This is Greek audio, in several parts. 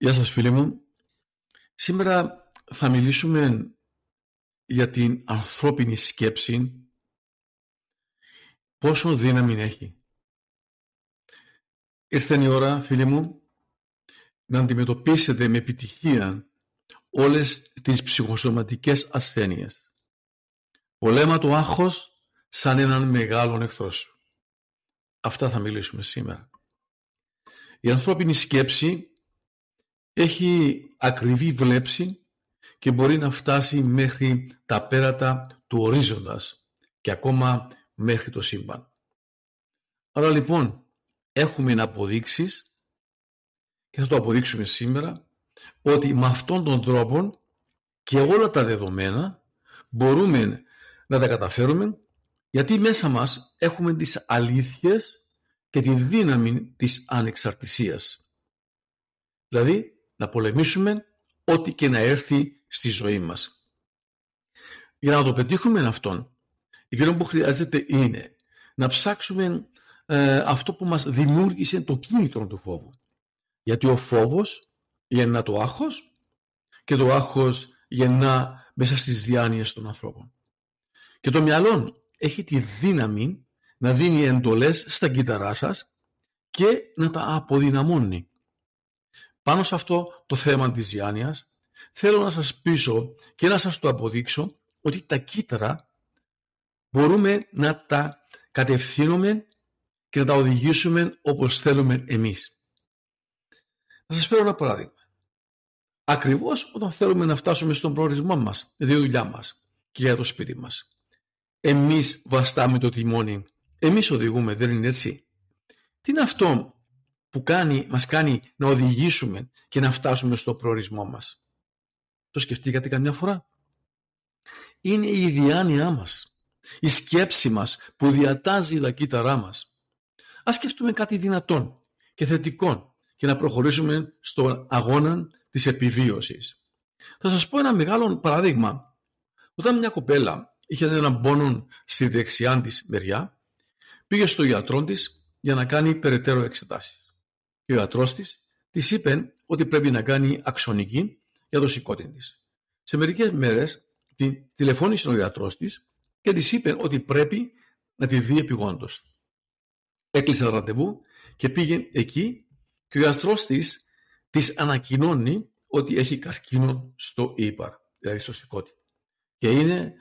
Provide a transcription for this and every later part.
Γεια σας φίλοι μου. Σήμερα θα μιλήσουμε για την ανθρώπινη σκέψη πόσο δύναμη έχει. Ήρθε η ώρα, φίλοι μου, να αντιμετωπίσετε με επιτυχία όλες τις ψυχοσωματικές ασθένειες. Πολέμα το άγχος σαν έναν μεγάλον εχθρό σου. Αυτά θα μιλήσουμε σήμερα. Η ανθρώπινη σκέψη έχει ακριβή βλέψη και μπορεί να φτάσει μέχρι τα πέρατα του ορίζοντας και ακόμα μέχρι το σύμπαν. Άρα λοιπόν έχουμε αποδείξεις και θα το αποδείξουμε σήμερα ότι με αυτόν τον τρόπο και όλα τα δεδομένα μπορούμε να τα καταφέρουμε γιατί μέσα μας έχουμε τις αλήθειες και τη δύναμη της ανεξαρτησίας. Δηλαδή να πολεμήσουμε ό,τι και να έρθει στη ζωή μας. Για να το πετύχουμε αυτόν, εκείνο που χρειάζεται είναι να ψάξουμε ε, αυτό που μας δημιούργησε το κίνητρο του φόβου. Γιατί ο φόβος γεννά το άγχος και το άγχος γεννά μέσα στις διάνοιες των ανθρώπων. Και το μυαλό έχει τη δύναμη να δίνει εντολές στα κύτταρά σας και να τα αποδυναμώνει. Πάνω σε αυτό το θέμα της διάνοιας θέλω να σας πείσω και να σας το αποδείξω ότι τα κύτταρα μπορούμε να τα κατευθύνουμε και να τα οδηγήσουμε όπως θέλουμε εμείς. Θα σας φέρω ένα παράδειγμα. Ακριβώς όταν θέλουμε να φτάσουμε στον προορισμό μας, για τη δουλειά μας και για το σπίτι μας. Εμείς βαστάμε το τιμόνι, εμείς οδηγούμε, δεν είναι έτσι; Τι είναι αυτό; Που κάνει, μας κάνει να οδηγήσουμε και να φτάσουμε στο προορισμό μας. Το σκεφτήκατε καμιά φορά; Είναι η διάνοιά μας, η σκέψη μας που διατάζει τα κύτταρά μας. Ας σκεφτούμε κάτι δυνατόν και θετικό και να προχωρήσουμε στον αγώνα της επιβίωσης. Θα σας πω ένα μεγάλο παράδειγμα. Όταν μια κοπέλα είχε έναν πόνο στη δεξιά της μεριά, πήγε στο γιατρό της για να κάνει περαιτέρω εξετάσεις. Και ο γιατρός της της είπε ότι πρέπει να κάνει αξονική για το σηκώτη της. Σε μερικές μέρες τη τηλεφώνησε ο γιατρός της και της είπε ότι πρέπει να τη δει επιγόντως. Έκλεισε ραντεβού και πήγε εκεί και ο γιατρός της της ανακοινώνει ότι έχει καρκίνο στο ύπαρ, δηλαδή στο σηκώτη. Και είναι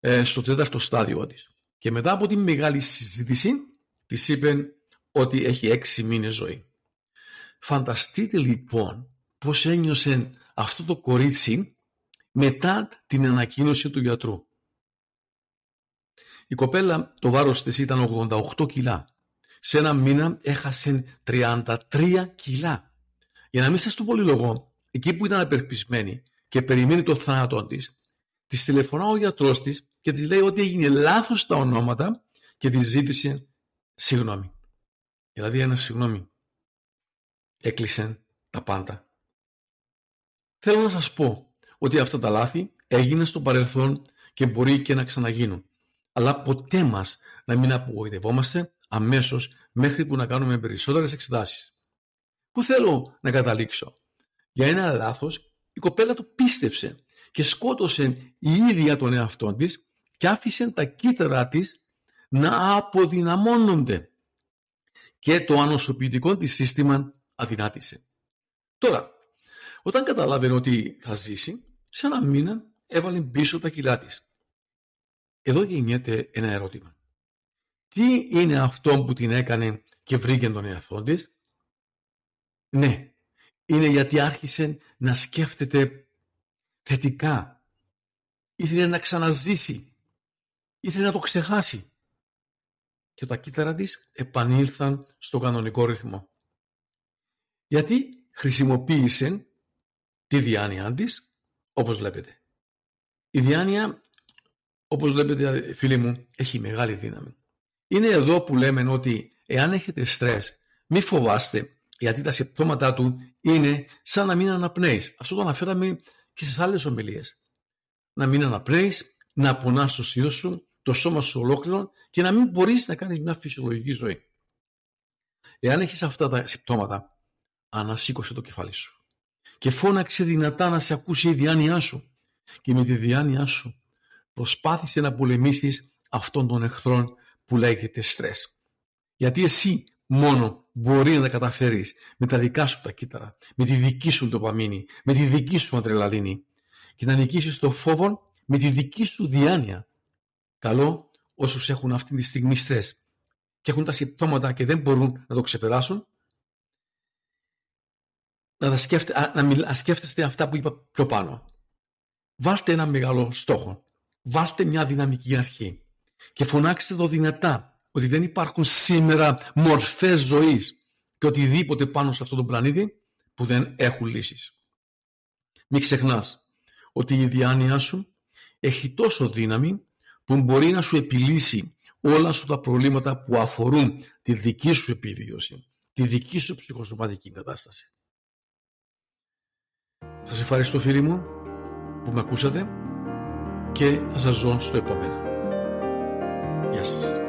ε, στο τέταρτο στάδιο της. Και μετά από τη μεγάλη συζήτηση της είπε ότι έχει έξι μήνες ζωή. Φανταστείτε λοιπόν πώς ένιωσε αυτό το κορίτσι μετά την ανακοίνωση του γιατρού. Η κοπέλα το βάρος της ήταν 88 κιλά. Σε ένα μήνα έχασε 33 κιλά. Για να μην σας το πολυλογώ, εκεί που ήταν απερπισμένη και περιμένει το θάνατό της, της τηλεφωνά ο γιατρός της και της λέει ότι έγινε λάθος τα ονόματα και της ζήτησε συγγνώμη. Δηλαδή ένα συγγνώμη. Έκλεισε τα πάντα. Θέλω να σας πω ότι αυτά τα λάθη έγιναν στο παρελθόν και μπορεί και να ξαναγίνουν. Αλλά ποτέ μας να μην απογοητευόμαστε αμέσως μέχρι που να κάνουμε περισσότερες εξετάσεις. Πού θέλω να καταλήξω; Για ένα λάθος η κοπέλα του πίστεψε και σκότωσε η ίδια τον εαυτό της και άφησε τα κύτταρά της να αποδυναμώνονται και το ανοσοποιητικό της σύστημα αδυνάτησε. Τώρα, όταν καταλάβαινε ότι θα ζήσει, σε ένα μήνα έβαλε πίσω τα κιλά της. Εδώ γεννιέται ένα ερώτημα. Τι είναι αυτό που την έκανε και βρήκε τον εαυτό της; Ναι, είναι γιατί άρχισε να σκέφτεται θετικά. Ήθελε να ξαναζήσει. Ήθελε να το ξεχάσει. Και τα κύτταρα της επανήλθαν στο κανονικό ρυθμό. Γιατί χρησιμοποίησε τη διάνοια της, όπως βλέπετε. Η διάνοια, όπως βλέπετε φίλοι μου, έχει μεγάλη δύναμη. Είναι εδώ που λέμε ότι εάν έχετε στρες, μη φοβάστε γιατί τα συμπτώματά του είναι σαν να μην αναπνέεις. Αυτό το αναφέραμε και στις άλλες ομιλίες. Να μην αναπνέεις, να πονάς το σύνδεσο σου, το σώμα σου ολόκληρο και να μην μπορείς να κάνεις μια φυσιολογική ζωή. Εάν έχεις αυτά τα συμπτώματα, ανασήκωσε το κεφάλι σου και φώναξε δυνατά να σε ακούσει η διάνοιά σου και με τη διάνοιά σου προσπάθησε να πολεμήσεις αυτόν τον εχθρό που λέγεται στρες. Γιατί εσύ μόνο μπορεί να τα καταφέρεις με τα δικά σου τα κύτταρα, με τη δική σου τοπαμίνη, με τη δική σου αδρελαλίνη και να νικήσεις το φόβο με τη δική σου διάνοια. Καλό όσους έχουν αυτή τη στιγμή στρες και έχουν τα συμπτώματα και δεν μπορούν να το ξεπεράσουν να, τα σκέφτε, να, μιλ, σκέφτεστε αυτά που είπα πιο πάνω. Βάλτε ένα μεγάλο στόχο. Βάλτε μια δυναμική αρχή και φωνάξτε το δυνατά ότι δεν υπάρχουν σήμερα μορφές ζωής και οτιδήποτε πάνω σε αυτόν τον πλανήτη που δεν έχουν λύσεις. Μην ξεχνάς ότι η διάνοιά σου έχει τόσο δύναμη που μπορεί να σου επιλύσει όλα σου τα προβλήματα που αφορούν τη δική σου επιβίωση, τη δική σου ψυχοσωματική κατάσταση. Σας ευχαριστώ φίλοι μου που με ακούσατε και θα σας ζω στο επόμενο. Γεια σας.